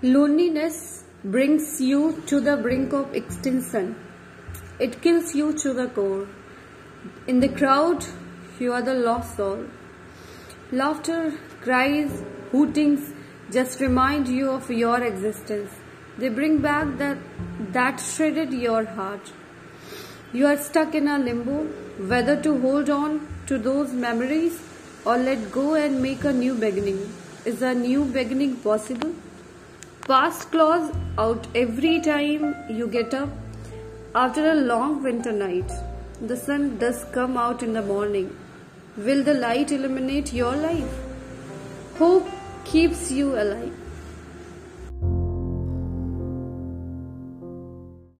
Loneliness brings you to the brink of extinction. It kills you to the core. In the crowd, you are the lost soul. Laughter, cries, hootings just remind you of your existence. They bring back that, that shredded your heart. You are stuck in a limbo, whether to hold on to those memories or let go and make a new beginning. Is a new beginning possible? Past claws out every time you get up. After a long winter night, the sun does come out in the morning. Will the light illuminate your life? Hope keeps you alive.